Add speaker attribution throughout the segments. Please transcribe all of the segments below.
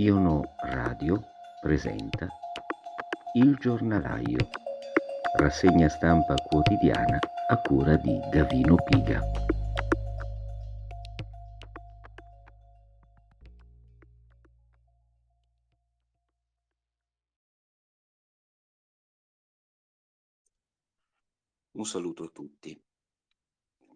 Speaker 1: Iono Radio presenta Il giornalaio, rassegna stampa quotidiana a cura di Gavino Piga.
Speaker 2: Un saluto a tutti.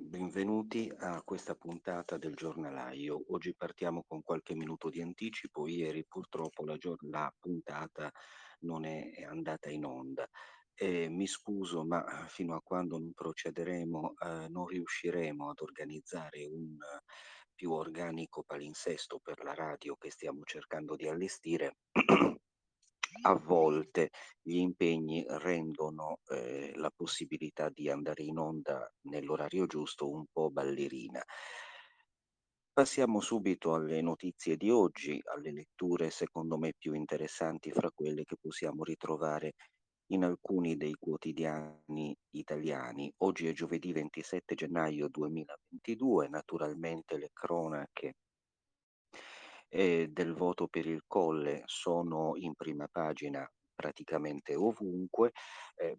Speaker 2: Benvenuti a questa puntata del giornalaio. Oggi partiamo con qualche minuto di anticipo. Ieri purtroppo la, la puntata non è andata in onda. E mi scuso, ma fino a quando non procederemo eh, non riusciremo ad organizzare un più organico palinsesto per la radio che stiamo cercando di allestire a volte gli impegni rendono eh, la possibilità di andare in onda nell'orario giusto un po' ballerina. Passiamo subito alle notizie di oggi, alle letture secondo me più interessanti fra quelle che possiamo ritrovare in alcuni dei quotidiani italiani. Oggi è giovedì 27 gennaio 2022, naturalmente le cronache eh, del voto per il Colle sono in prima pagina praticamente ovunque. Eh,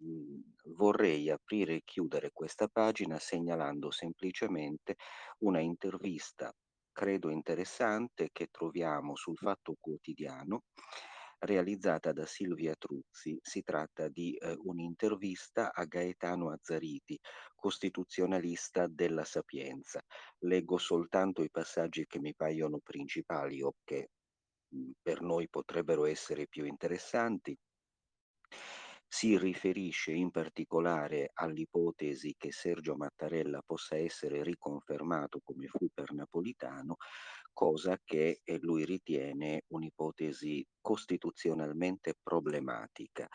Speaker 2: vorrei aprire e chiudere questa pagina segnalando semplicemente una intervista, credo interessante, che troviamo sul Fatto Quotidiano realizzata da Silvia Truzzi. Si tratta di eh, un'intervista a Gaetano Azzariti, costituzionalista della Sapienza. Leggo soltanto i passaggi che mi paiono principali o che mh, per noi potrebbero essere più interessanti. Si riferisce in particolare all'ipotesi che Sergio Mattarella possa essere riconfermato come fu per Napolitano, cosa che eh, lui ritiene un'ipotesi costituzionalmente problematica.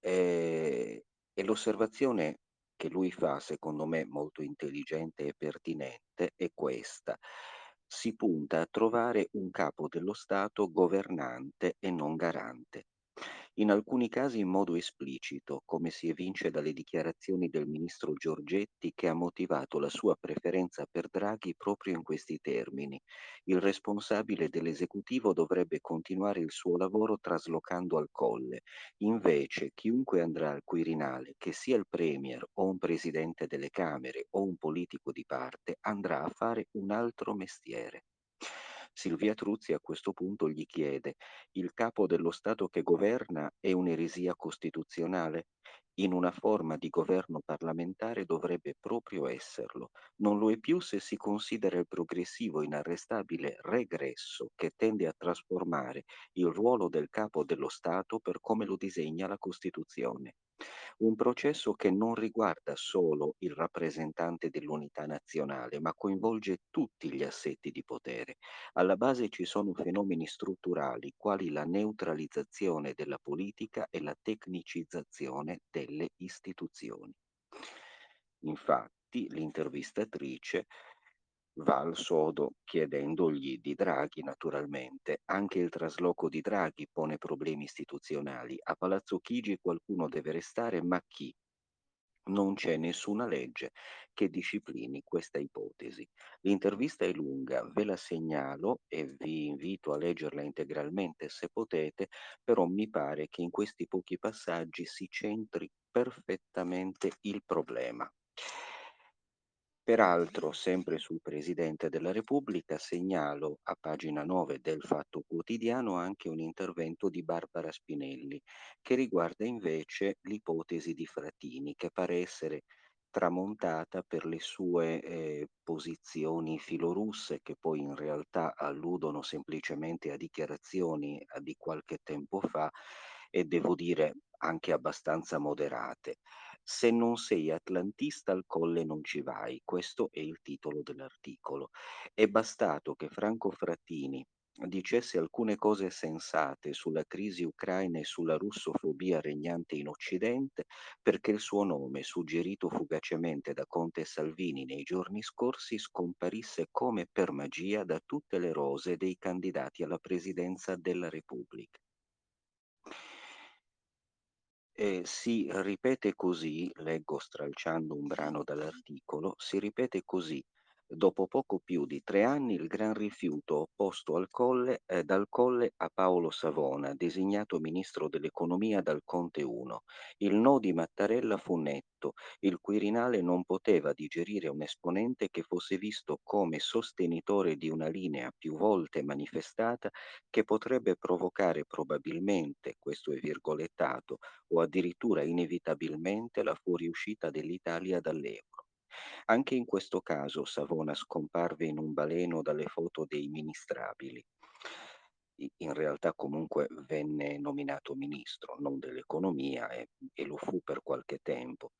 Speaker 2: Eh, e l'osservazione che lui fa, secondo me molto intelligente e pertinente, è questa. Si punta a trovare un capo dello Stato governante e non garante in alcuni casi in modo esplicito, come si evince dalle dichiarazioni del ministro Giorgetti che ha motivato la sua preferenza per Draghi proprio in questi termini. Il responsabile dell'esecutivo dovrebbe continuare il suo lavoro traslocando al colle. Invece, chiunque andrà al Quirinale, che sia il Premier o un presidente delle Camere o un politico di parte, andrà a fare un altro mestiere. Silvia Truzzi a questo punto gli chiede: il capo dello Stato che governa è un'eresia costituzionale? In una forma di governo parlamentare dovrebbe proprio esserlo. Non lo è più se si considera il progressivo inarrestabile regresso che tende a trasformare il ruolo del capo dello Stato per come lo disegna la Costituzione. Un processo che non riguarda solo il rappresentante dell'unità nazionale, ma coinvolge tutti gli assetti di potere. Alla base ci sono fenomeni strutturali quali la neutralizzazione della politica e la tecnicizzazione delle istituzioni. Infatti, l'intervistatrice va al sodo chiedendogli di Draghi naturalmente. Anche il trasloco di Draghi pone problemi istituzionali. A Palazzo Chigi qualcuno deve restare, ma chi? Non c'è nessuna legge che disciplini questa ipotesi. L'intervista è lunga, ve la segnalo e vi invito a leggerla integralmente se potete, però mi pare che in questi pochi passaggi si centri perfettamente il problema. Peraltro, sempre sul Presidente della Repubblica, segnalo a pagina 9 del Fatto Quotidiano anche un intervento di Barbara Spinelli che riguarda invece l'ipotesi di Frattini, che pare essere tramontata per le sue eh, posizioni filorusse che poi in realtà alludono semplicemente a dichiarazioni a di qualche tempo fa e devo dire anche abbastanza moderate. Se non sei atlantista al colle non ci vai, questo è il titolo dell'articolo. È bastato che Franco Frattini dicesse alcune cose sensate sulla crisi ucraina e sulla russofobia regnante in Occidente perché il suo nome, suggerito fugacemente da Conte Salvini nei giorni scorsi, scomparisse come per magia da tutte le rose dei candidati alla presidenza della Repubblica. E si ripete così, leggo stralciando un brano dall'articolo, si ripete così Dopo poco più di tre anni il gran rifiuto opposto al colle, eh, dal Colle a Paolo Savona, designato ministro dell'economia dal Conte I. Il no di Mattarella fu netto. Il Quirinale non poteva digerire un esponente che fosse visto come sostenitore di una linea più volte manifestata che potrebbe provocare probabilmente, questo è virgolettato, o addirittura inevitabilmente la fuoriuscita dell'Italia dall'euro. Anche in questo caso Savona scomparve in un baleno dalle foto dei ministrabili. In realtà comunque venne nominato ministro, non dell'economia, e, e lo fu per qualche tempo.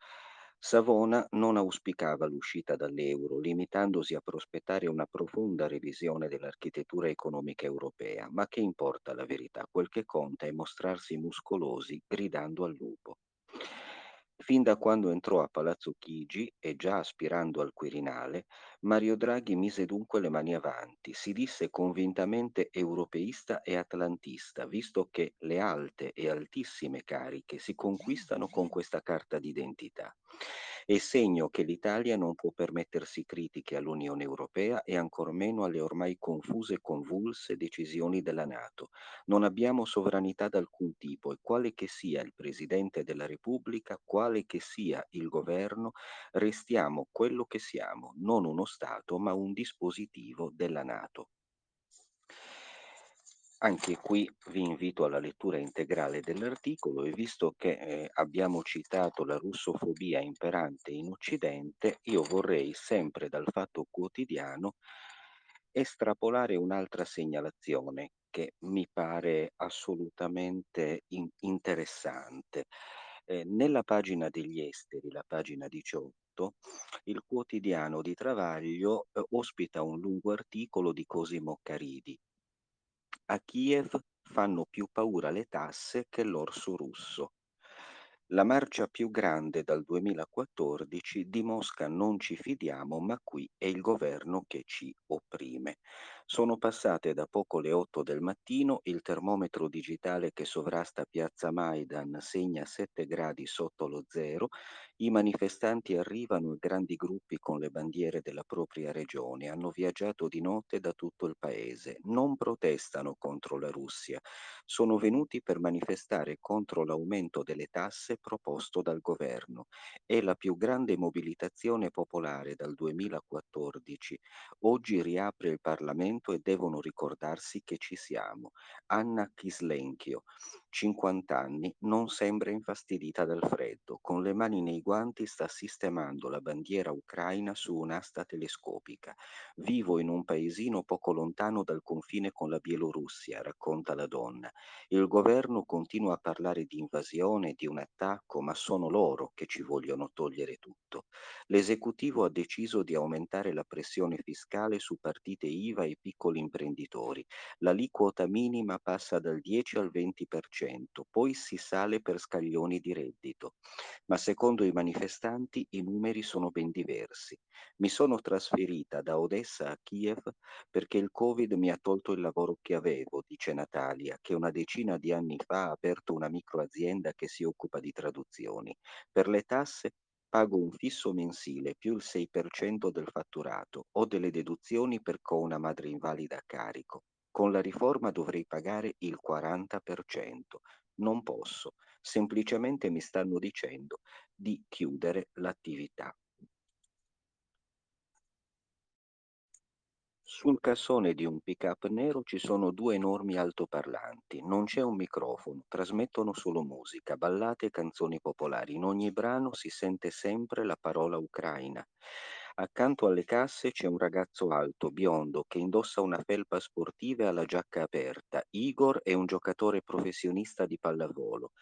Speaker 2: Savona non auspicava l'uscita dall'euro, limitandosi a prospettare una profonda revisione dell'architettura economica europea, ma che importa la verità, quel che conta è mostrarsi muscolosi gridando al lupo. Fin da quando entrò a Palazzo Chigi e già aspirando al Quirinale, Mario Draghi mise dunque le mani avanti, si disse convintamente europeista e atlantista, visto che le alte e altissime cariche si conquistano con questa carta d'identità. È segno che l'Italia non può permettersi critiche all'Unione Europea e ancor meno alle ormai confuse e convulse decisioni della Nato. Non abbiamo sovranità d'alcun tipo e quale che sia il Presidente della Repubblica, quale che sia il governo, restiamo quello che siamo, non uno Stato ma un dispositivo della Nato. Anche qui vi invito alla lettura integrale dell'articolo e visto che eh, abbiamo citato la russofobia imperante in Occidente, io vorrei sempre dal fatto quotidiano estrapolare un'altra segnalazione che mi pare assolutamente in- interessante. Eh, nella pagina degli esteri, la pagina 18, il quotidiano di Travaglio eh, ospita un lungo articolo di Cosimo Caridi, a Kiev fanno più paura le tasse che l'orso russo. La marcia più grande dal 2014 di Mosca non ci fidiamo, ma qui è il governo che ci opprime. Sono passate da poco le 8 del mattino, il termometro digitale che sovrasta piazza Maidan segna 7 gradi sotto lo zero, i manifestanti arrivano in grandi gruppi con le bandiere della propria regione, hanno viaggiato di notte da tutto il paese, non protestano contro la Russia, sono venuti per manifestare contro l'aumento delle tasse proposto dal governo. È la più grande mobilitazione popolare dal 2014. Oggi riapre il Parlamento e devono ricordarsi che ci siamo. Anna Kislenchio, 50 anni, non sembra infastidita dal freddo. Con le mani nei guanti sta sistemando la bandiera ucraina su un'asta telescopica. Vivo in un paesino poco lontano dal confine con la Bielorussia, racconta la donna. Il governo continua a parlare di invasione, di un attacco, ma sono loro che ci vogliono togliere tutto. L'esecutivo ha deciso di aumentare la pressione fiscale su partite IVA e piccoli imprenditori. L'aliquota minima passa dal 10 al 20% poi si sale per scaglioni di reddito. Ma secondo i manifestanti i numeri sono ben diversi. Mi sono trasferita da Odessa a Kiev perché il Covid mi ha tolto il lavoro che avevo, dice Natalia, che una decina di anni fa ha aperto una microazienda che si occupa di traduzioni. Per le tasse pago un fisso mensile più il 6% del fatturato, ho delle deduzioni perché ho una madre invalida a carico. Con la riforma dovrei pagare il 40%. Non posso, semplicemente mi stanno dicendo di chiudere l'attività. Sul cassone di un pick-up nero ci sono due enormi altoparlanti, non c'è un microfono, trasmettono solo musica, ballate e canzoni popolari. In ogni brano si sente sempre la parola ucraina. Accanto alle casse c'è un ragazzo alto, biondo, che indossa una felpa sportiva e ha la giacca aperta. Igor è un giocatore professionista di pallavolo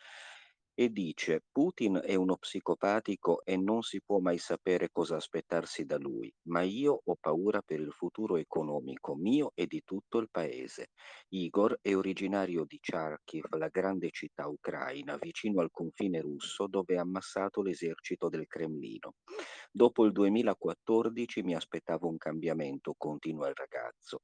Speaker 2: e dice Putin è uno psicopatico e non si può mai sapere cosa aspettarsi da lui, ma io ho paura per il futuro economico mio e di tutto il paese. Igor è originario di Charkiv, la grande città ucraina, vicino al confine russo dove ha ammassato l'esercito del Cremlino. Dopo il 2014 mi aspettavo un cambiamento, continua il ragazzo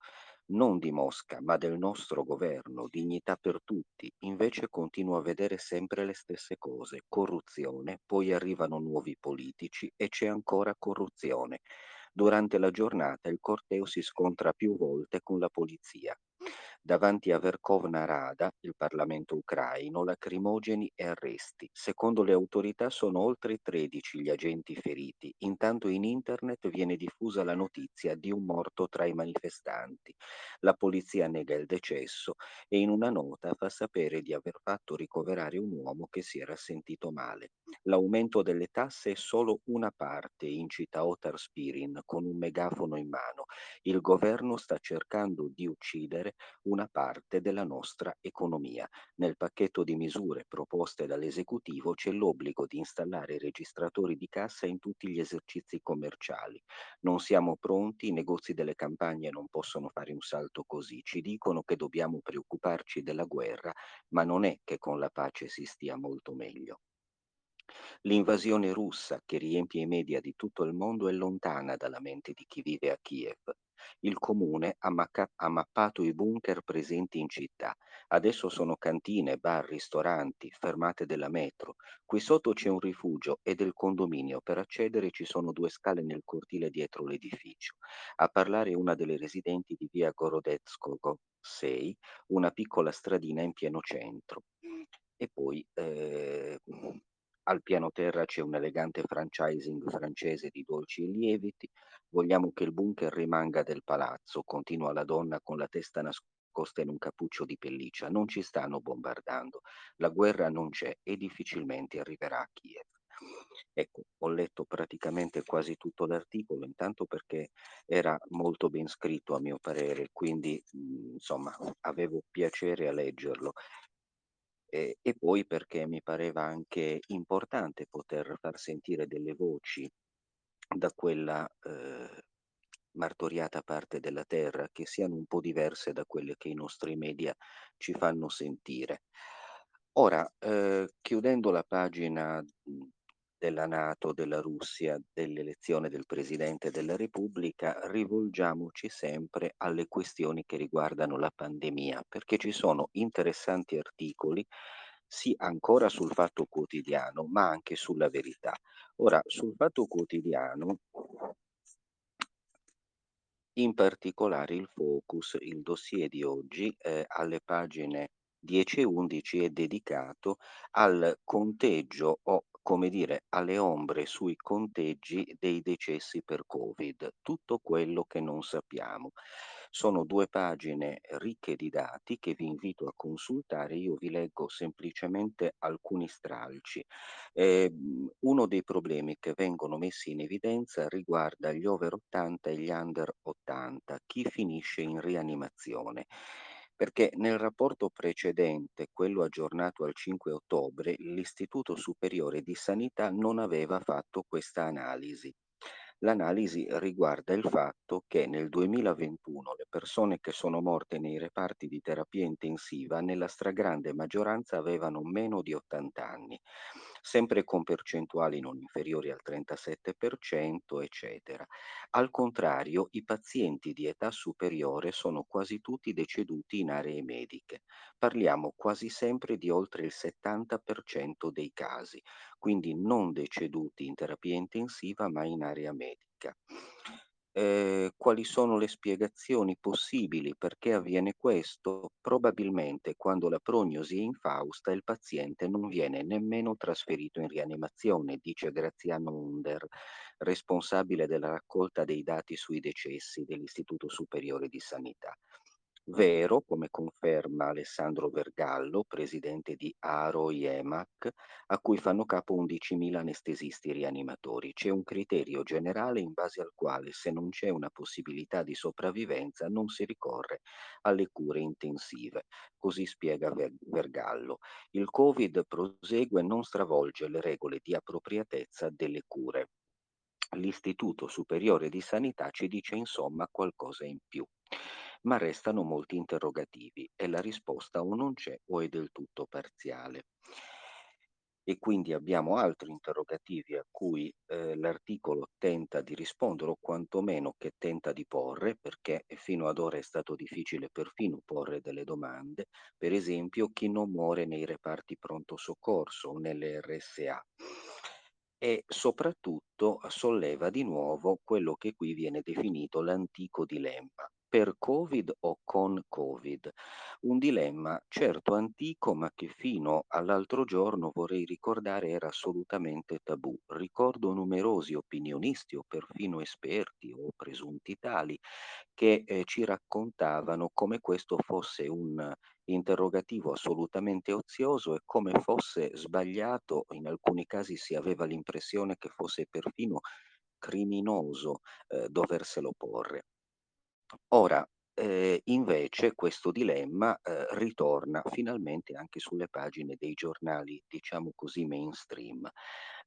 Speaker 2: non di Mosca, ma del nostro governo, dignità per tutti, invece continuo a vedere sempre le stesse cose, corruzione, poi arrivano nuovi politici e c'è ancora corruzione. Durante la giornata il corteo si scontra più volte con la polizia. Davanti a Verkhovna Rada, il Parlamento ucraino, lacrimogeni e arresti. Secondo le autorità sono oltre 13 gli agenti feriti. Intanto in internet viene diffusa la notizia di un morto tra i manifestanti. La polizia nega il decesso e in una nota fa sapere di aver fatto ricoverare un uomo che si era sentito male. L'aumento delle tasse è solo una parte, incita Otar Spirin con un megafono in mano. Il governo sta cercando di uccidere una parte della nostra economia. Nel pacchetto di misure proposte dall'esecutivo c'è l'obbligo di installare registratori di cassa in tutti gli esercizi commerciali. Non siamo pronti, i negozi delle campagne non possono fare un salto così. Ci dicono che dobbiamo preoccuparci della guerra, ma non è che con la pace si stia molto meglio. L'invasione russa che riempie i media di tutto il mondo è lontana dalla mente di chi vive a Kiev. Il comune ha, macca- ha mappato i bunker presenti in città. Adesso sono cantine, bar, ristoranti, fermate della metro. Qui sotto c'è un rifugio e del condominio. Per accedere ci sono due scale nel cortile dietro l'edificio. A parlare una delle residenti di via Gorodetskogo 6, una piccola stradina in pieno centro. E poi eh, al piano terra c'è un elegante franchising francese di dolci e lieviti. Vogliamo che il bunker rimanga del palazzo, continua la donna con la testa nascosta in un cappuccio di pelliccia. Non ci stanno bombardando. La guerra non c'è e difficilmente arriverà a Kiev. Ecco, ho letto praticamente quasi tutto l'articolo, intanto perché era molto ben scritto a mio parere, quindi insomma avevo piacere a leggerlo e, e poi perché mi pareva anche importante poter far sentire delle voci da quella eh, martoriata parte della terra che siano un po' diverse da quelle che i nostri media ci fanno sentire. Ora, eh, chiudendo la pagina della Nato, della Russia, dell'elezione del Presidente della Repubblica, rivolgiamoci sempre alle questioni che riguardano la pandemia, perché ci sono interessanti articoli sì ancora sul fatto quotidiano, ma anche sulla verità. Ora, sul fatto quotidiano, in particolare il focus, il dossier di oggi, eh, alle pagine 10 e 11 è dedicato al conteggio o come dire alle ombre sui conteggi dei decessi per Covid, tutto quello che non sappiamo. Sono due pagine ricche di dati che vi invito a consultare, io vi leggo semplicemente alcuni stralci. Eh, uno dei problemi che vengono messi in evidenza riguarda gli over 80 e gli under 80, chi finisce in rianimazione perché nel rapporto precedente, quello aggiornato al 5 ottobre, l'Istituto Superiore di Sanità non aveva fatto questa analisi. L'analisi riguarda il fatto che nel 2021 le persone che sono morte nei reparti di terapia intensiva nella stragrande maggioranza avevano meno di 80 anni, sempre con percentuali non inferiori al 37%, eccetera. Al contrario, i pazienti di età superiore sono quasi tutti deceduti in aree mediche. Parliamo quasi sempre di oltre il 70% dei casi, quindi non deceduti in terapia intensiva ma in area medica. Eh, quali sono le spiegazioni possibili perché avviene questo? Probabilmente quando la prognosi è infausta il paziente non viene nemmeno trasferito in rianimazione, dice Graziano Under, responsabile della raccolta dei dati sui decessi dell'Istituto Superiore di Sanità. Vero, come conferma Alessandro Vergallo, presidente di Aro IEMAC, a cui fanno capo 11.000 anestesisti rianimatori. C'è un criterio generale in base al quale se non c'è una possibilità di sopravvivenza non si ricorre alle cure intensive. Così spiega Vergallo. Il Covid prosegue e non stravolge le regole di appropriatezza delle cure. L'Istituto Superiore di Sanità ci dice insomma qualcosa in più ma restano molti interrogativi e la risposta o non c'è o è del tutto parziale. E quindi abbiamo altri interrogativi a cui eh, l'articolo tenta di rispondere o quantomeno che tenta di porre, perché fino ad ora è stato difficile perfino porre delle domande, per esempio chi non muore nei reparti pronto soccorso o nelle RSA. e soprattutto solleva di nuovo quello che qui viene definito l'antico dilemma per Covid o con Covid. Un dilemma certo antico, ma che fino all'altro giorno vorrei ricordare era assolutamente tabù. Ricordo numerosi opinionisti o perfino esperti o presunti tali che eh, ci raccontavano come questo fosse un interrogativo assolutamente ozioso e come fosse sbagliato, in alcuni casi si aveva l'impressione che fosse perfino criminoso eh, doverselo porre. Ora, ehm, invece questo dilemma, ehm, ritorna finalmente anche sulle pagine dei giornali, diciamo così, mainstream.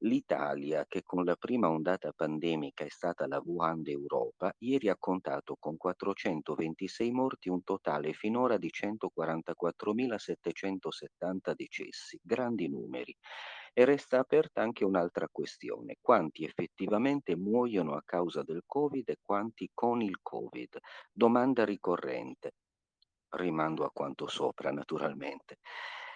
Speaker 2: L'Italia, che con la prima ondata pandemica è stata la Wuhan d'Europa, ieri ha contato con 426 morti un totale finora di 144.770 decessi, grandi numeri. E resta aperta anche un'altra questione: quanti effettivamente muoiono a causa del Covid e quanti con il Covid? Domanda ricorrente. Rimando a quanto sopra, naturalmente.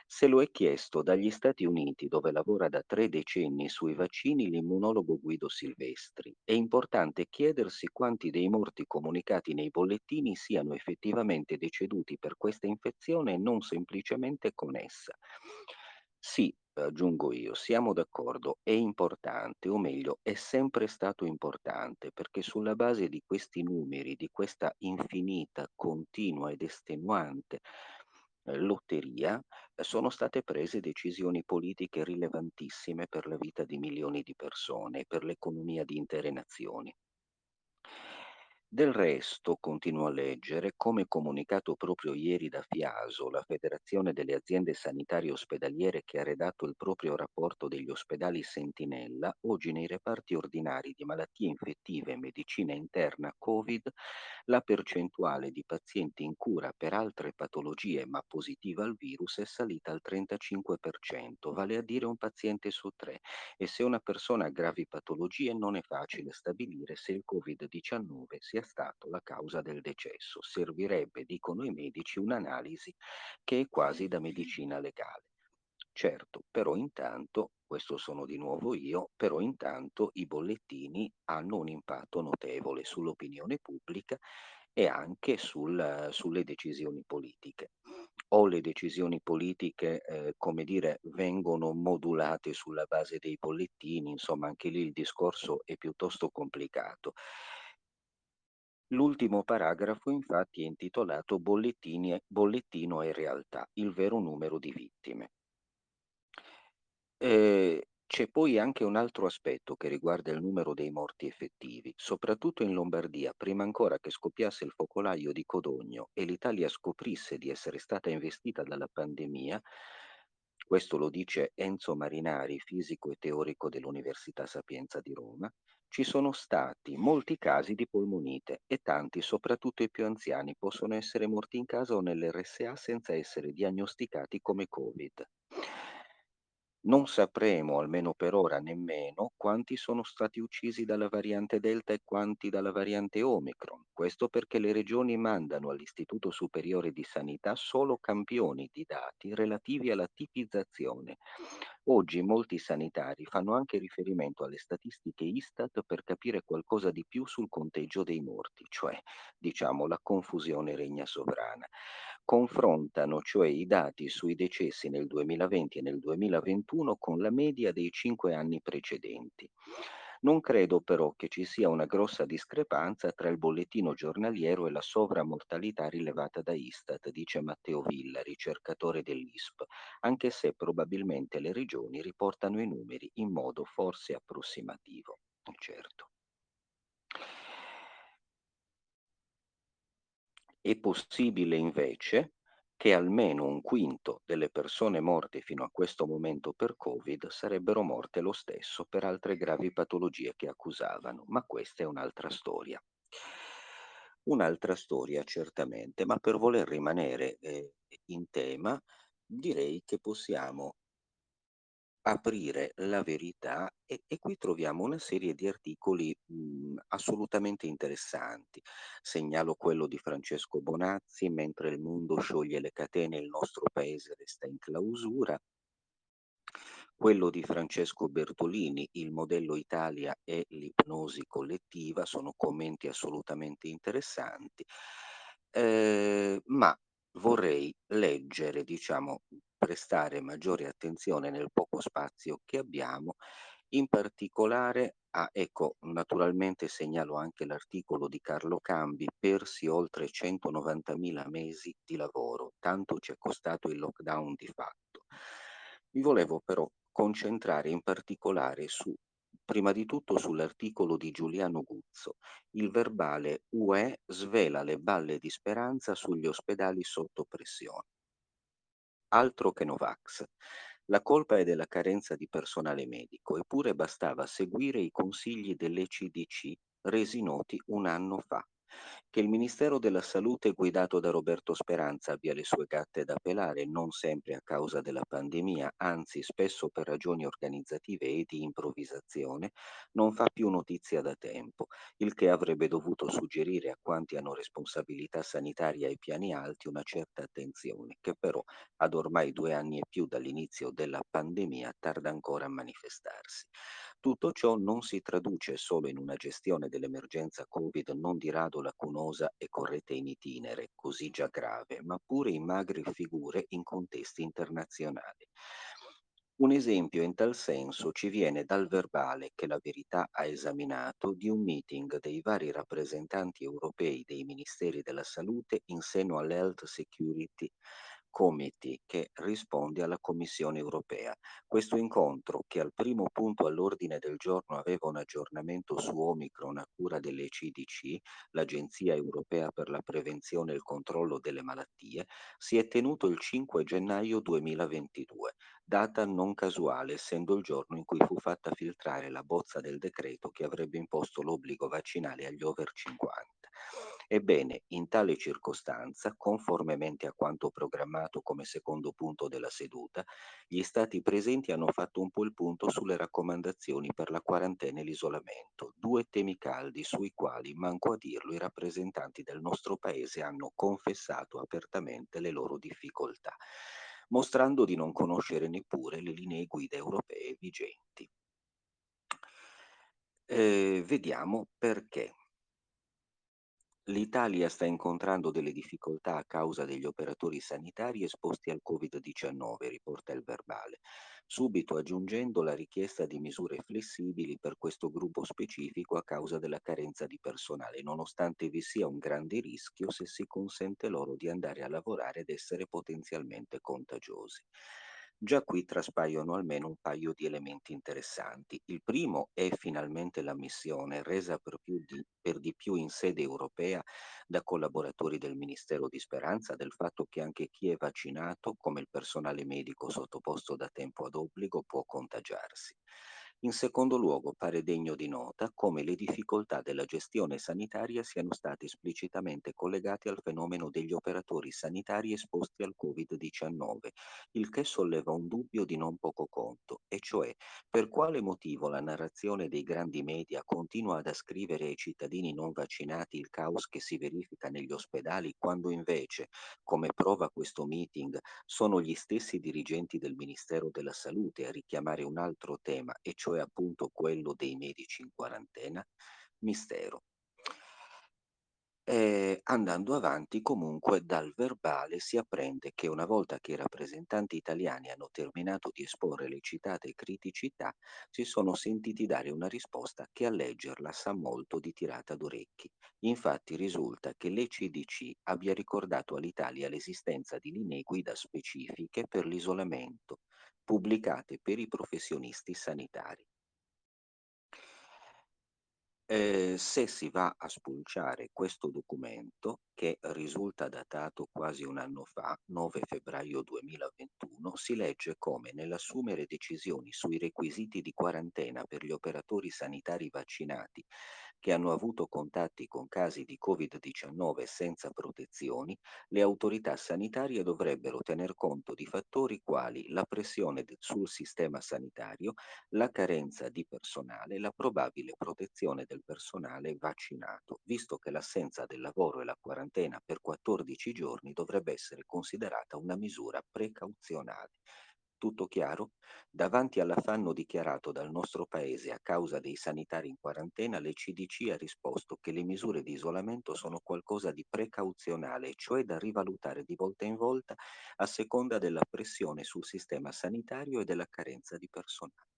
Speaker 2: Se lo è chiesto dagli Stati Uniti, dove lavora da tre decenni sui vaccini l'immunologo Guido Silvestri. È importante chiedersi quanti dei morti comunicati nei bollettini siano effettivamente deceduti per questa infezione e non semplicemente con essa. Sì, aggiungo io, siamo d'accordo, è importante, o meglio, è sempre stato importante, perché sulla base di questi numeri, di questa infinita, continua ed estenuante eh, lotteria, eh, sono state prese decisioni politiche rilevantissime per la vita di milioni di persone e per l'economia di intere nazioni. Del resto, continuo a leggere, come comunicato proprio ieri da Fiaso, la Federazione delle aziende sanitarie ospedaliere che ha redatto il proprio rapporto degli ospedali Sentinella, oggi nei reparti ordinari di malattie infettive e medicina interna Covid, la percentuale di pazienti in cura per altre patologie ma positiva al virus è salita al 35%, vale a dire un paziente su tre. E se una persona ha gravi patologie non è facile stabilire se il Covid-19 sia stato la causa del decesso. Servirebbe, dicono i medici, un'analisi che è quasi da medicina legale. Certo, però intanto, questo sono di nuovo io, però intanto i bollettini hanno un impatto notevole sull'opinione pubblica e anche sul, sulle decisioni politiche. O le decisioni politiche, eh, come dire, vengono modulate sulla base dei bollettini, insomma anche lì il discorso è piuttosto complicato. L'ultimo paragrafo infatti è intitolato Bollettino e realtà, il vero numero di vittime. Eh, c'è poi anche un altro aspetto che riguarda il numero dei morti effettivi, soprattutto in Lombardia, prima ancora che scoppiasse il focolaio di Codogno e l'Italia scoprisse di essere stata investita dalla pandemia, questo lo dice Enzo Marinari, fisico e teorico dell'Università Sapienza di Roma, ci sono stati molti casi di polmonite e tanti, soprattutto i più anziani, possono essere morti in casa o nell'RSA senza essere diagnosticati come Covid. Non sapremo, almeno per ora, nemmeno quanti sono stati uccisi dalla variante Delta e quanti dalla variante Omicron. Questo perché le regioni mandano all'Istituto Superiore di Sanità solo campioni di dati relativi alla tipizzazione. Oggi molti sanitari fanno anche riferimento alle statistiche Istat per capire qualcosa di più sul conteggio dei morti, cioè, diciamo, la confusione regna sovrana confrontano cioè i dati sui decessi nel 2020 e nel 2021 con la media dei cinque anni precedenti. Non credo però che ci sia una grossa discrepanza tra il bollettino giornaliero e la sovramortalità rilevata da Istat, dice Matteo Villa, ricercatore dell'ISP, anche se probabilmente le regioni riportano i numeri in modo forse approssimativo. Certo. È possibile invece che almeno un quinto delle persone morte fino a questo momento per Covid sarebbero morte lo stesso per altre gravi patologie che accusavano, ma questa è un'altra storia. Un'altra storia certamente, ma per voler rimanere eh, in tema, direi che possiamo aprire la verità e, e, qui troviamo una serie di articoli mh, assolutamente interessanti. Segnalo quello di Francesco Bonazzi, mentre il mondo scioglie le catene il nostro paese resta in clausura. quello di Francesco Bertolini, il modello Italia e l'ipnosi collettiva, sono commenti assolutamente interessanti, eh, ma vorrei leggere, diciamo, prestare maggiore attenzione nel poco spazio che abbiamo, in particolare a, ecco, naturalmente segnalo anche l'articolo di Carlo Cambi, persi oltre 190.000 mesi di lavoro, tanto ci è costato il lockdown di fatto. Mi volevo però concentrare in particolare su prima di tutto sull'articolo di Giuliano Guzzo. Il verbale UE svela le balle di speranza sugli ospedali sotto pressione. Altro che Novax. La colpa è della carenza di personale medico, eppure bastava seguire i consigli dell'ECDC resi noti un anno fa. Che il Ministero della Salute guidato da Roberto Speranza abbia le sue gatte da pelare non sempre a causa della pandemia, anzi spesso per ragioni organizzative e di improvvisazione, non fa più notizia da tempo, il che avrebbe dovuto suggerire a quanti hanno responsabilità sanitaria ai piani alti una certa attenzione, che però ad ormai due anni e più dall'inizio della pandemia tarda ancora a manifestarsi. Tutto ciò non si traduce solo in una gestione dell'emergenza Covid non di rado lacunosa e corretta in itinere, così già grave, ma pure in magre figure in contesti internazionali. Un esempio in tal senso ci viene dal verbale che la verità ha esaminato di un meeting dei vari rappresentanti europei dei ministeri della salute in seno all'Health Security Committee che risponde alla Commissione europea. Questo incontro, che al primo punto all'ordine del giorno aveva un aggiornamento su Omicron a cura dell'ECDC, l'Agenzia europea per la prevenzione e il controllo delle malattie, si è tenuto il 5 gennaio 2022, data non casuale essendo il giorno in cui fu fatta filtrare la bozza del decreto che avrebbe imposto l'obbligo vaccinale agli over 50. Ebbene, in tale circostanza, conformemente a quanto programmato come secondo punto della seduta, gli Stati presenti hanno fatto un po' il punto sulle raccomandazioni per la quarantena e l'isolamento, due temi caldi sui quali, manco a dirlo, i rappresentanti del nostro Paese hanno confessato apertamente le loro difficoltà, mostrando di non conoscere neppure le linee guida europee vigenti. Eh, vediamo perché. L'Italia sta incontrando delle difficoltà a causa degli operatori sanitari esposti al Covid-19, riporta il verbale, subito aggiungendo la richiesta di misure flessibili per questo gruppo specifico a causa della carenza di personale, nonostante vi sia un grande rischio se si consente loro di andare a lavorare ed essere potenzialmente contagiosi. Già qui traspaiono almeno un paio di elementi interessanti. Il primo è finalmente l'ammissione, resa per, di, per di più in sede europea da collaboratori del Ministero di Speranza, del fatto che anche chi è vaccinato, come il personale medico sottoposto da tempo ad obbligo, può contagiarsi. In secondo luogo, pare degno di nota come le difficoltà della gestione sanitaria siano state esplicitamente collegate al fenomeno degli operatori sanitari esposti al Covid-19, il che solleva un dubbio di non poco conto, e cioè per quale motivo la narrazione dei grandi media continua ad ascrivere ai cittadini non vaccinati il caos che si verifica negli ospedali, quando invece, come prova questo meeting, sono gli stessi dirigenti del Ministero della Salute a richiamare un altro tema, e cioè cioè appunto quello dei medici in quarantena? Mistero. Eh, andando avanti, comunque, dal verbale si apprende che una volta che i rappresentanti italiani hanno terminato di esporre le citate criticità, si sono sentiti dare una risposta che a leggerla sa molto di tirata d'orecchi. Infatti risulta che l'ECDC abbia ricordato all'Italia l'esistenza di linee guida specifiche per l'isolamento, pubblicate per i professionisti sanitari. Eh, se si va a spulciare questo documento, che risulta datato quasi un anno fa, 9 febbraio 2021, si legge come nell'assumere decisioni sui requisiti di quarantena per gli operatori sanitari vaccinati che hanno avuto contatti con casi di Covid-19 senza protezioni, le autorità sanitarie dovrebbero tener conto di fattori quali la pressione sul sistema sanitario, la carenza di personale, la probabile protezione del personale vaccinato, visto che l'assenza del lavoro e la quarantena per 14 giorni dovrebbe essere considerata una misura precauzionale Tutto chiaro? Davanti all'affanno dichiarato dal nostro paese a causa dei sanitari in quarantena, le CDC ha risposto che le misure di isolamento sono qualcosa di precauzionale, cioè da rivalutare di volta in volta a seconda della pressione sul sistema sanitario e della carenza di personale.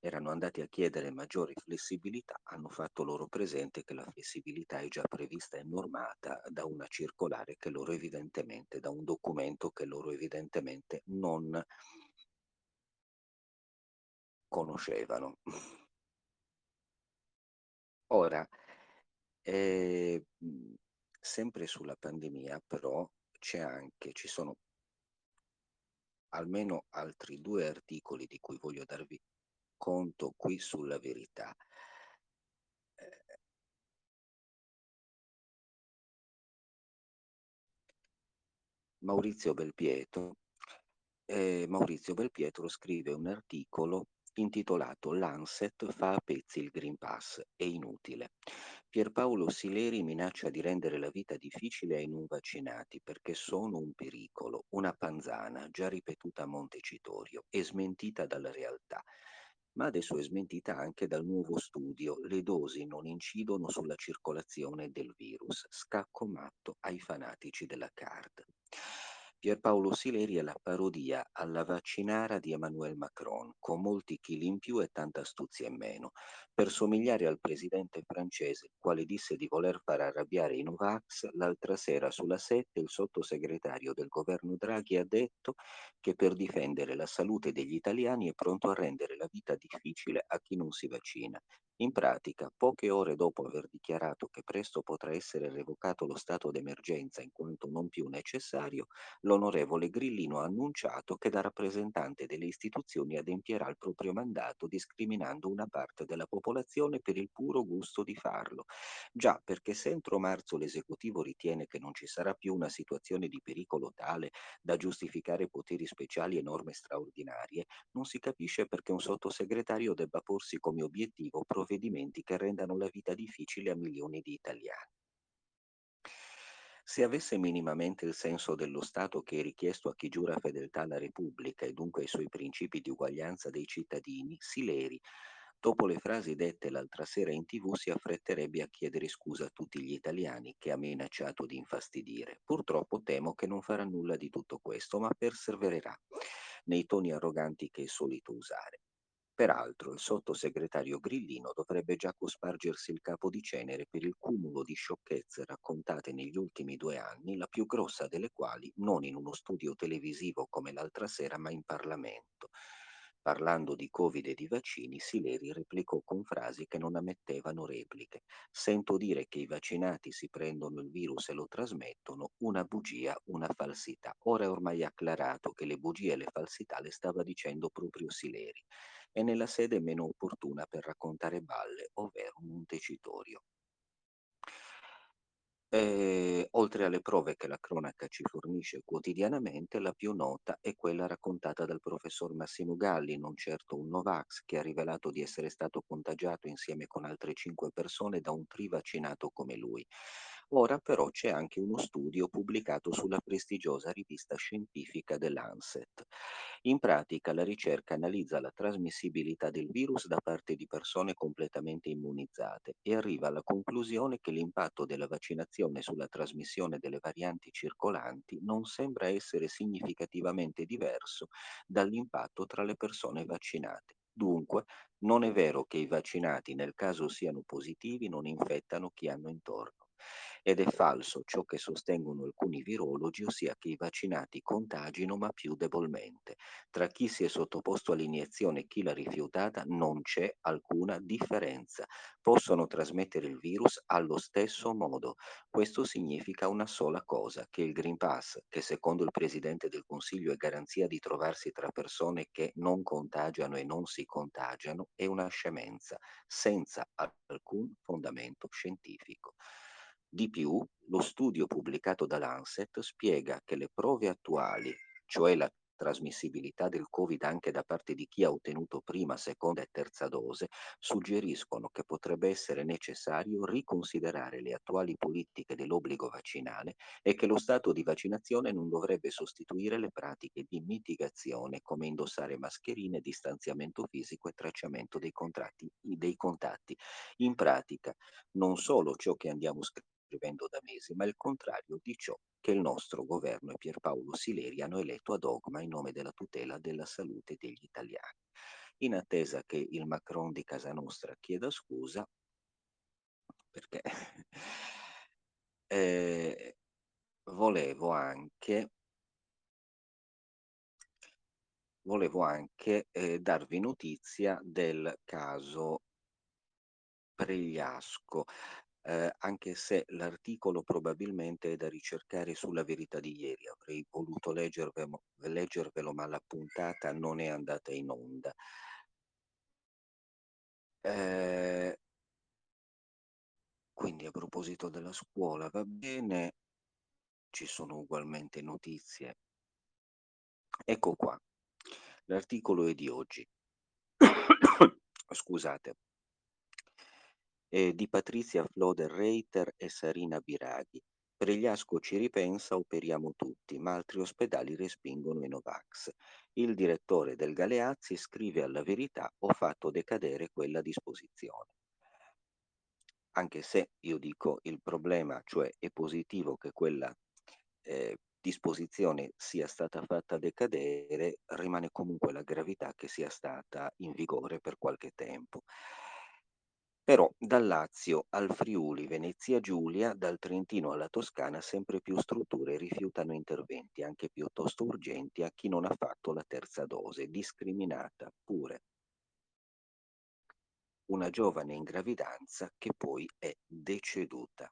Speaker 2: Erano andati a chiedere maggiore flessibilità, hanno fatto loro presente che la flessibilità è già prevista e normata da una circolare che loro evidentemente, da un documento che loro evidentemente non conoscevano. Ora, eh, sempre sulla pandemia, però, c'è anche, ci sono almeno altri due articoli di cui voglio darvi conto qui sulla verità. Eh, Maurizio Belpietro, eh, Maurizio Belpietro scrive un articolo intitolato Lancet fa a pezzi il Green Pass, è inutile. Pierpaolo Sileri minaccia di rendere la vita difficile ai non vaccinati perché sono un pericolo, una panzana già ripetuta a Montecitorio e smentita dalla realtà ma adesso è smentita anche dal nuovo studio. Le dosi non incidono sulla circolazione del virus. Scacco matto ai fanatici della card. Pierpaolo Sileri è la parodia alla vaccinara di Emmanuel Macron, con molti chili in più e tanta astuzia in meno, per somigliare al presidente francese, quale disse di voler far arrabbiare i Novax, l'altra sera sulla 7 il sottosegretario del governo Draghi ha detto che per difendere la salute degli italiani è pronto a rendere la vita difficile a chi non si vaccina in pratica, poche ore dopo aver dichiarato che presto potrà essere revocato lo stato d'emergenza in quanto non più necessario, l'onorevole Grillino ha annunciato che da rappresentante delle istituzioni adempierà il proprio mandato discriminando una parte della popolazione per il puro gusto di farlo. Già, perché se entro marzo l'esecutivo ritiene che non ci sarà più una situazione di pericolo tale da giustificare poteri speciali e norme straordinarie, non si capisce perché un sottosegretario debba porsi come obiettivo provvedimenti che rendano la vita difficile a milioni di italiani. Se avesse minimamente il senso dello Stato che è richiesto a chi giura fedeltà alla Repubblica e dunque ai suoi principi di uguaglianza dei cittadini, Sileri, dopo le frasi dette l'altra sera in tv, si affretterebbe a chiedere scusa a tutti gli italiani che ha minacciato di infastidire. Purtroppo temo che non farà nulla di tutto questo, ma persevererà nei toni arroganti che è solito usare. Peraltro il sottosegretario Grillino dovrebbe già cospargersi il capo di cenere per il cumulo di sciocchezze raccontate negli ultimi due anni, la più grossa delle quali non in uno studio televisivo come l'altra sera, ma in Parlamento. Parlando di Covid e di vaccini, Sileri replicò con frasi che non ammettevano repliche. Sento dire che i vaccinati si prendono il virus e lo trasmettono, una bugia, una falsità. Ora è ormai acclarato che le bugie e le falsità le stava dicendo proprio Sileri e nella sede meno opportuna per raccontare balle, ovvero Montecitorio. E, oltre alle prove che la cronaca ci fornisce quotidianamente, la più nota è quella raccontata dal professor Massimo Galli, non certo un Novax, che ha rivelato di essere stato contagiato insieme con altre cinque persone da un trivaccinato come lui. Ora però c'è anche uno studio pubblicato sulla prestigiosa rivista scientifica The Lancet. In pratica la ricerca analizza la trasmissibilità del virus da parte di persone completamente immunizzate e arriva alla conclusione che l'impatto della vaccinazione sulla trasmissione delle varianti circolanti non sembra essere significativamente diverso dall'impatto tra le persone vaccinate. Dunque, non è vero che i vaccinati, nel caso siano positivi, non infettano chi hanno intorno ed è falso ciò che sostengono alcuni virologi, ossia che i vaccinati contagino ma più debolmente. Tra chi si è sottoposto all'iniezione e chi l'ha rifiutata non c'è alcuna differenza. Possono trasmettere il virus allo stesso modo. Questo significa una sola cosa, che il Green Pass, che secondo il Presidente del Consiglio è garanzia di trovarsi tra persone che non contagiano e non si contagiano, è una scemenza, senza alcun fondamento scientifico. Di più, lo studio pubblicato da Lancet spiega che le prove attuali, cioè la trasmissibilità del Covid anche da parte di chi ha ottenuto prima, seconda e terza dose, suggeriscono che potrebbe essere necessario riconsiderare le attuali politiche dell'obbligo vaccinale e che lo stato di vaccinazione non dovrebbe sostituire le pratiche di mitigazione come indossare mascherine, distanziamento fisico e tracciamento dei, dei contatti. In pratica, non solo ciò che andiamo scrivendo da mesi, ma il contrario di ciò che il nostro governo e Pierpaolo Sileri hanno eletto a dogma in nome della tutela della salute degli italiani. In attesa che il Macron di casa nostra chieda scusa, perché eh, volevo anche volevo anche eh, darvi notizia del caso Pregliasco eh, anche se l'articolo probabilmente è da ricercare sulla verità di ieri. Avrei voluto leggervelo, leggervelo ma la puntata non è andata in onda. Eh, quindi a proposito della scuola, va bene, ci sono ugualmente notizie. Ecco qua, l'articolo è di oggi. Scusate eh, di Patrizia Floder-Reiter e Sarina Biraghi. Pregliasco ci ripensa, operiamo tutti, ma altri ospedali respingono i Novax. Il direttore del Galeazzi scrive alla verità ho fatto decadere quella disposizione. Anche se io dico il problema, cioè è positivo che quella eh, disposizione sia stata fatta decadere, rimane comunque la gravità che sia stata in vigore per qualche tempo. Però dal Lazio al Friuli, Venezia Giulia, dal Trentino alla Toscana sempre più strutture rifiutano interventi anche piuttosto urgenti a chi non ha fatto la terza dose, discriminata pure una giovane in gravidanza che poi è deceduta.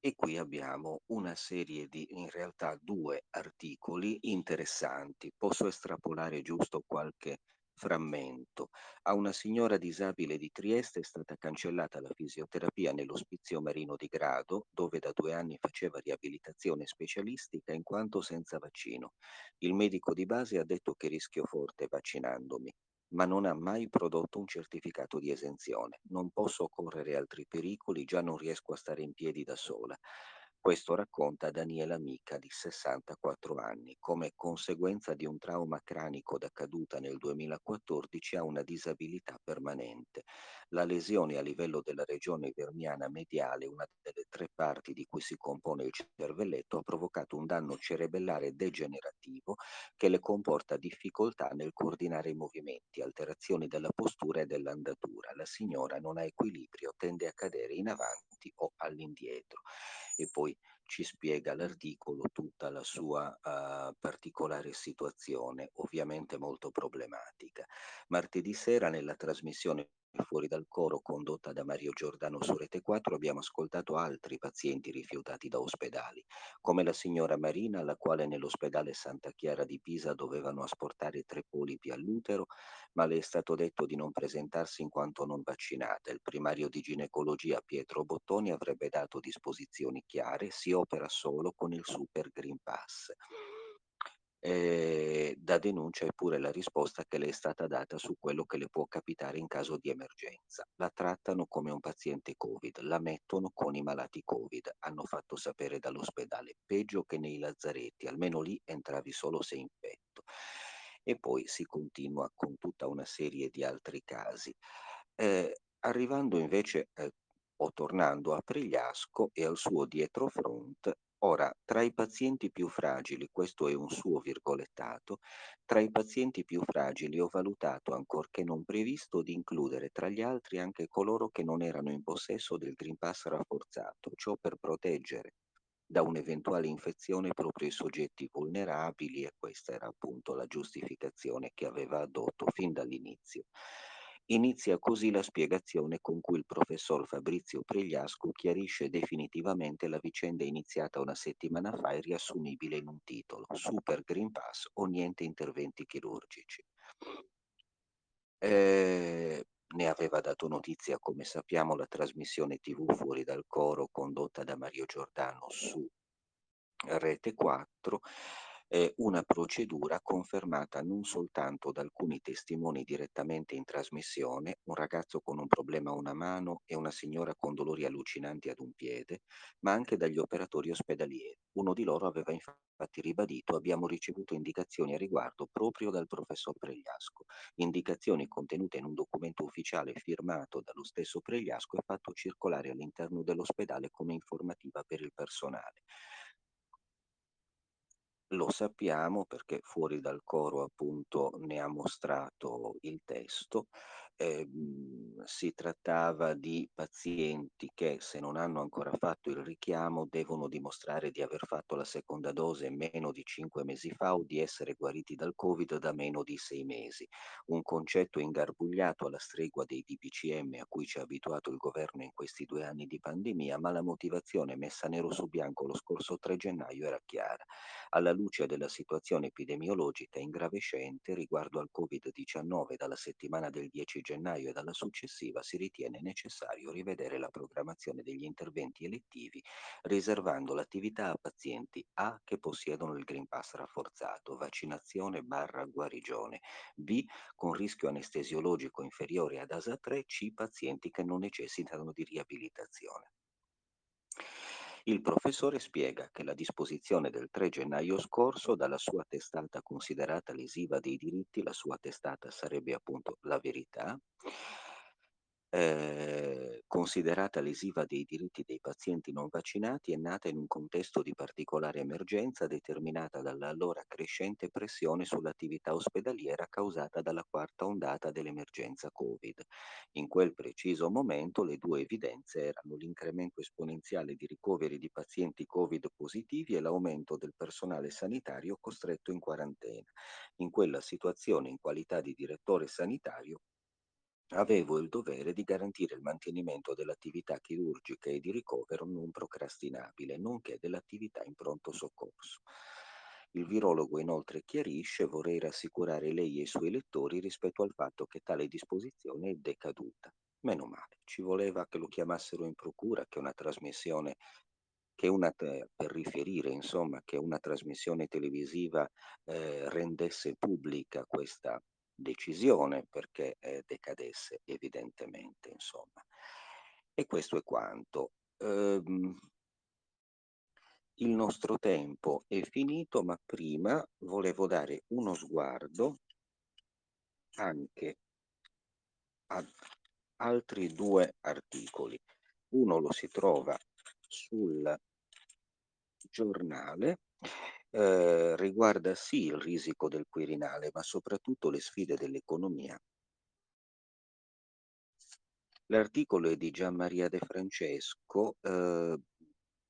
Speaker 2: E qui abbiamo una serie di, in realtà due articoli interessanti. Posso estrapolare giusto qualche frammento. A una signora disabile di Trieste è stata cancellata la fisioterapia nell'ospizio marino di Grado, dove da due anni faceva riabilitazione specialistica in quanto senza vaccino. Il medico di base ha detto che rischio forte vaccinandomi ma non ha mai prodotto un certificato di esenzione. Non posso correre altri pericoli, già non riesco a stare in piedi da sola. Questo racconta Daniela Mica di 64 anni. Come conseguenza di un trauma cranico da caduta nel 2014 ha una disabilità permanente. La lesione a livello della regione verniana mediale, una delle tre parti di cui si compone il cervelletto, ha provocato un danno cerebellare degenerativo che le comporta difficoltà nel coordinare i movimenti, alterazioni della postura e dell'andatura. La signora non ha equilibrio, tende a cadere in avanti o all'indietro e poi ci spiega l'articolo tutta la sua uh, particolare situazione, ovviamente molto problematica. Martedì sera nella trasmissione Fuori dal coro condotta da Mario Giordano su Rete 4 abbiamo ascoltato altri pazienti rifiutati da ospedali, come la signora Marina alla quale nell'ospedale Santa Chiara di Pisa dovevano asportare tre polipi all'utero, ma le è stato detto di non presentarsi in quanto non vaccinata. Il primario di ginecologia Pietro Bottoni avrebbe dato disposizioni chiare, si opera solo con il Super Green Pass eh, da denuncia è pure la risposta che le è stata data su quello che le può capitare in caso di emergenza. La trattano come un paziente Covid, la mettono con i malati Covid, hanno fatto sapere dall'ospedale, peggio che nei lazzaretti, almeno lì entravi solo se infetto. E poi si continua con tutta una serie di altri casi. Eh, arrivando invece eh, o tornando a Pregliasco e al suo dietrofront, Ora, tra i pazienti più fragili, questo è un suo virgolettato, tra i pazienti più fragili ho valutato, ancorché non previsto, di includere tra gli altri anche coloro che non erano in possesso del Green Pass rafforzato, ciò per proteggere da un'eventuale infezione proprio i soggetti vulnerabili e questa era appunto la giustificazione che aveva adotto fin dall'inizio. Inizia così la spiegazione con cui il professor Fabrizio Pregliasco chiarisce definitivamente la vicenda iniziata una settimana fa e riassumibile in un titolo, Super Green Pass o niente interventi chirurgici. Eh, ne aveva dato notizia, come sappiamo, la trasmissione TV Fuori dal Coro condotta da Mario Giordano su Rete 4 eh, una procedura confermata non soltanto da alcuni testimoni direttamente in trasmissione, un ragazzo con un problema a una mano e una signora con dolori allucinanti ad un piede, ma anche dagli operatori ospedalieri. Uno di loro aveva infatti ribadito abbiamo ricevuto indicazioni a riguardo proprio dal professor Pregliasco, indicazioni contenute in un documento ufficiale firmato dallo stesso Pregliasco e fatto circolare all'interno dell'ospedale come informativa per il personale. Lo sappiamo perché fuori dal coro appunto ne ha mostrato il testo. Eh, si trattava di pazienti che se non hanno ancora fatto il richiamo devono dimostrare di aver fatto la seconda dose meno di cinque mesi fa o di essere guariti dal Covid da meno di sei mesi. Un concetto ingarbugliato alla stregua dei DPCM a cui ci ha abituato il governo in questi due anni di pandemia, ma la motivazione messa nero su bianco lo scorso 3 gennaio era chiara alla luce della situazione epidemiologica ingravescente riguardo al Covid-19 dalla settimana del 10 gennaio e dalla successiva si ritiene necessario rivedere la programmazione degli interventi elettivi riservando l'attività a pazienti A che possiedono il Green Pass rafforzato, vaccinazione barra guarigione, B con rischio anestesiologico inferiore ad ASA 3, C pazienti che non necessitano di riabilitazione. Il professore spiega che la disposizione del 3 gennaio scorso dalla sua testata considerata lesiva dei diritti, la sua testata sarebbe appunto la verità, eh, considerata lesiva dei diritti dei pazienti non vaccinati, è nata in un contesto di particolare emergenza determinata dall'allora crescente pressione sull'attività ospedaliera causata dalla quarta ondata dell'emergenza Covid. In quel preciso momento le due evidenze erano l'incremento esponenziale di ricoveri di pazienti Covid positivi e l'aumento del personale sanitario costretto in quarantena. In quella situazione, in qualità di direttore sanitario, Avevo il dovere di garantire il mantenimento dell'attività chirurgica e di ricovero non procrastinabile, nonché dell'attività in pronto soccorso. Il virologo inoltre chiarisce vorrei rassicurare lei e i suoi lettori rispetto al fatto che tale disposizione è decaduta. Meno male, ci voleva che lo chiamassero in procura, che una trasmissione, che una, per riferire insomma, che una trasmissione televisiva eh, rendesse pubblica questa decisione perché eh, decadesse evidentemente, insomma. E questo è quanto. Ehm, il nostro tempo è finito, ma prima volevo dare uno sguardo anche ad altri due articoli. Uno lo si trova sul giornale eh, riguarda sì il risico del Quirinale, ma soprattutto le sfide dell'economia. L'articolo è di Gian Maria De Francesco, eh,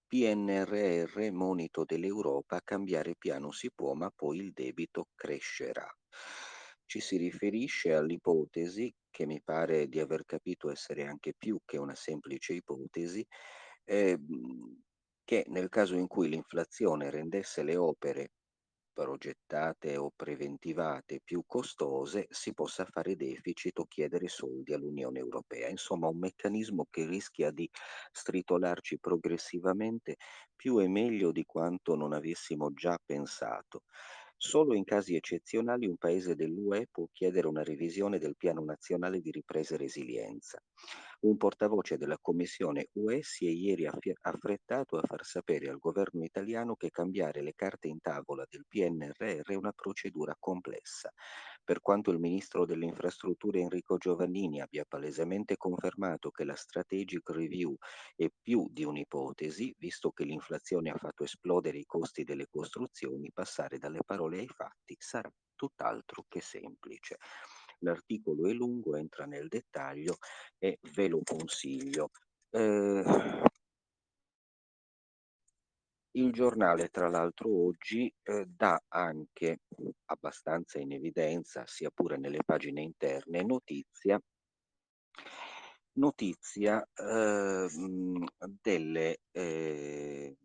Speaker 2: PNRR, monito dell'Europa, cambiare piano si può, ma poi il debito crescerà. Ci si riferisce all'ipotesi, che mi pare di aver capito essere anche più che una semplice ipotesi, eh, che nel caso in cui l'inflazione rendesse le opere progettate o preventivate più costose si possa fare deficit o chiedere soldi all'Unione Europea. Insomma, un meccanismo che rischia di stritolarci progressivamente più e meglio di quanto non avessimo già pensato. Solo in casi eccezionali un paese dell'UE può chiedere una revisione del Piano Nazionale di Ripresa e Resilienza. Un portavoce della Commissione UE si è ieri affrettato a far sapere al governo italiano che cambiare le carte in tavola del PNRR è una procedura complessa. Per quanto il ministro delle infrastrutture Enrico Giovannini abbia palesemente confermato che la strategic review è più di un'ipotesi, visto che l'inflazione ha fatto esplodere i costi delle costruzioni, passare dalle parole ai fatti sarà tutt'altro che semplice. L'articolo è lungo, entra nel dettaglio e ve lo consiglio. Eh, il giornale, tra l'altro, oggi eh, dà anche abbastanza in evidenza, sia pure nelle pagine interne, notizia, notizia eh, delle, eh,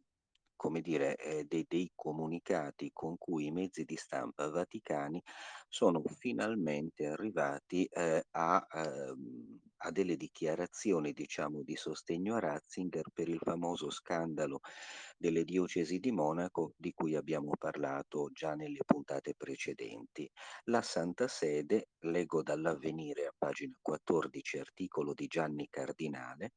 Speaker 2: come dire, eh, dei, dei, comunicati con cui i mezzi di stampa vaticani sono finalmente arrivati eh, a ehm, a delle dichiarazioni, diciamo, di sostegno a Ratzinger per il famoso scandalo delle diocesi di Monaco di cui abbiamo parlato già nelle puntate precedenti. La Santa Sede, leggo dall'avvenire a pagina 14 articolo di Gianni Cardinale,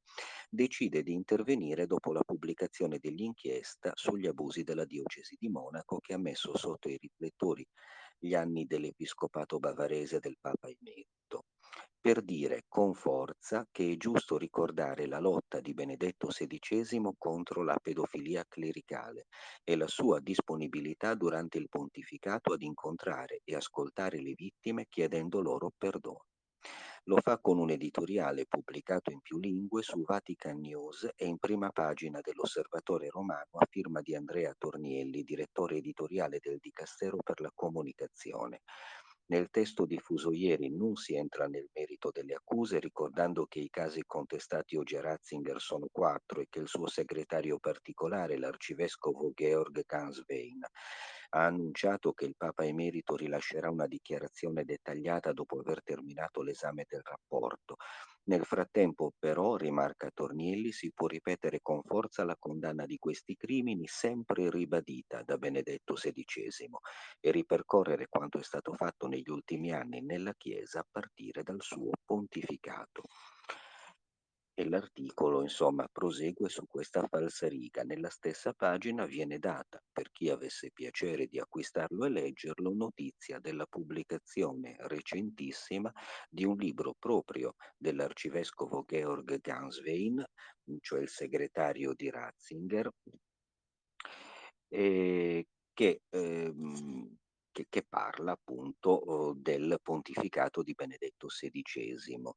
Speaker 2: decide di intervenire dopo la pubblicazione dell'inchiesta sugli abusi della diocesi di Monaco che ha messo sotto i riflettori gli anni dell'episcopato bavarese del Papa Emerito, per dire con forza che è giusto ricordare la lotta di Benedetto XVI contro la pedofilia clericale e la sua disponibilità durante il pontificato ad incontrare e ascoltare le vittime chiedendo loro perdono. Lo fa con un editoriale pubblicato in più lingue su Vatican News e in prima pagina dell'Osservatore Romano a firma di Andrea Tornielli, direttore editoriale del Dicastero per la Comunicazione. Nel testo diffuso ieri non si entra nel merito delle accuse, ricordando che i casi contestati oggi a Ratzinger sono quattro e che il suo segretario particolare, l'arcivescovo Georg Ganswein, ha annunciato che il Papa Emerito rilascerà una dichiarazione dettagliata dopo aver terminato l'esame del rapporto. Nel frattempo, però, rimarca Tornielli, si può ripetere con forza la condanna di questi crimini, sempre ribadita da Benedetto XVI, e ripercorrere quanto è stato fatto negli ultimi anni nella Chiesa a partire dal suo pontificato e l'articolo insomma prosegue su questa falsariga. Nella stessa pagina viene data, per chi avesse piacere di acquistarlo e leggerlo, notizia della pubblicazione recentissima di un libro proprio dell'arcivescovo Georg Ganswein, cioè il segretario di Ratzinger, eh, che ehm, che, che parla appunto oh, del pontificato di Benedetto XVI.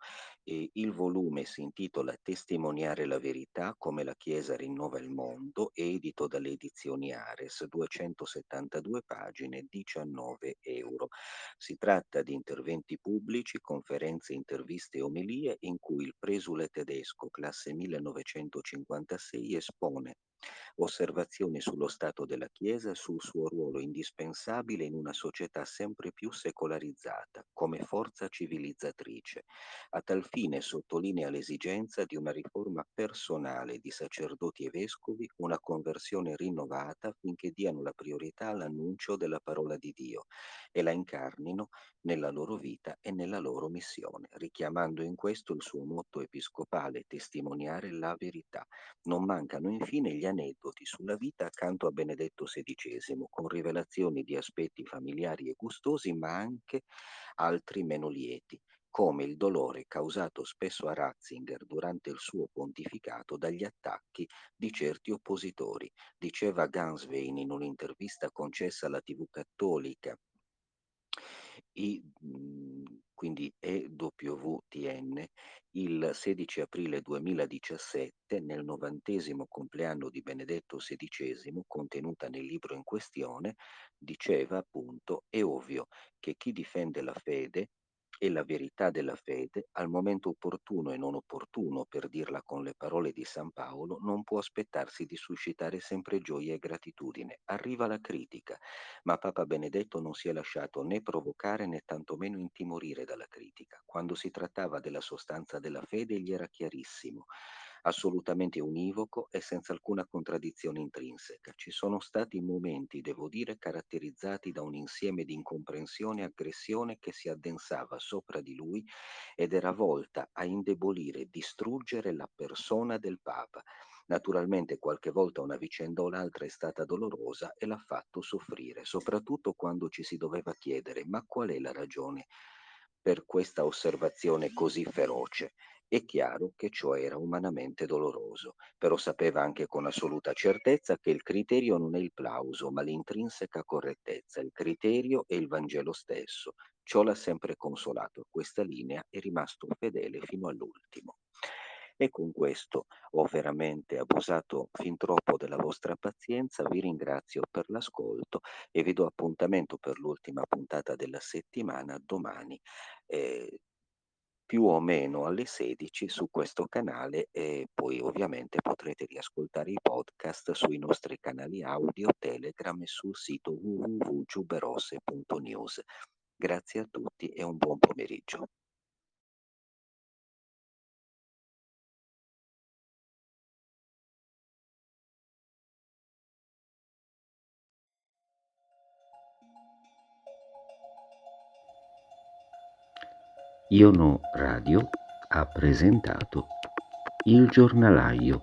Speaker 2: E il volume si intitola Testimoniare la verità come la Chiesa rinnova il mondo, edito dalle edizioni Ares, 272 pagine, 19 euro. Si tratta di interventi pubblici, conferenze, interviste e omelie in cui il presule tedesco, classe 1956, espone osservazioni sullo stato della Chiesa e sul suo ruolo indispensabile in una società sempre più secolarizzata, come forza civilizzatrice. A tal fine sottolinea l'esigenza di una riforma personale di sacerdoti e vescovi, una conversione rinnovata affinché diano la priorità all'annuncio della parola di Dio e la incarnino nella loro vita e nella loro missione, richiamando in questo il suo motto episcopale, testimoniare la verità. Non mancano infine gli aneddoti sulla vita accanto a Benedetto XVI, con rivelazioni di aspetti familiari e gustosi, ma anche altri meno lieti, come il dolore causato spesso a Ratzinger durante il suo pontificato dagli attacchi di certi oppositori. Diceva Ganswein in un'intervista concessa alla TV cattolica i, mhmm, quindi EWTN, il 16 aprile 2017, nel novantesimo compleanno di Benedetto XVI, contenuta nel libro in questione, diceva appunto, è ovvio che chi difende la fede e la verità della fede, al momento opportuno e non opportuno, per dirla con le parole di San Paolo, non può aspettarsi di suscitare sempre gioia e gratitudine. Arriva la critica, ma Papa Benedetto non si è lasciato né provocare né tantomeno intimorire dalla critica. Quando si trattava della sostanza della fede gli era chiarissimo assolutamente univoco e senza alcuna contraddizione intrinseca. Ci sono stati momenti, devo dire, caratterizzati da un insieme di incomprensione e aggressione che si addensava sopra di lui ed era volta a indebolire e distruggere la persona del Papa. Naturalmente qualche volta una vicenda o l'altra è stata dolorosa e l'ha fatto soffrire, soprattutto quando ci si doveva chiedere ma qual è la ragione per questa osservazione così feroce? È chiaro che ciò era umanamente doloroso, però sapeva anche con assoluta certezza che il criterio non è il plauso, ma l'intrinseca correttezza. Il criterio è il Vangelo stesso. Ciò l'ha sempre consolato. A questa linea è rimasto fedele fino all'ultimo. E con questo ho veramente abusato fin troppo della vostra pazienza, vi ringrazio per l'ascolto e vi do appuntamento per l'ultima puntata della settimana domani. Eh, più o meno alle 16 su questo canale e poi ovviamente potrete riascoltare i podcast sui nostri canali audio, Telegram e sul sito www.giuberose.news. Grazie a tutti e un buon pomeriggio.
Speaker 1: Iono Radio ha presentato Il giornalaio,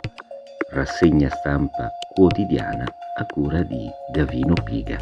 Speaker 1: rassegna stampa quotidiana a cura di Gavino Piga.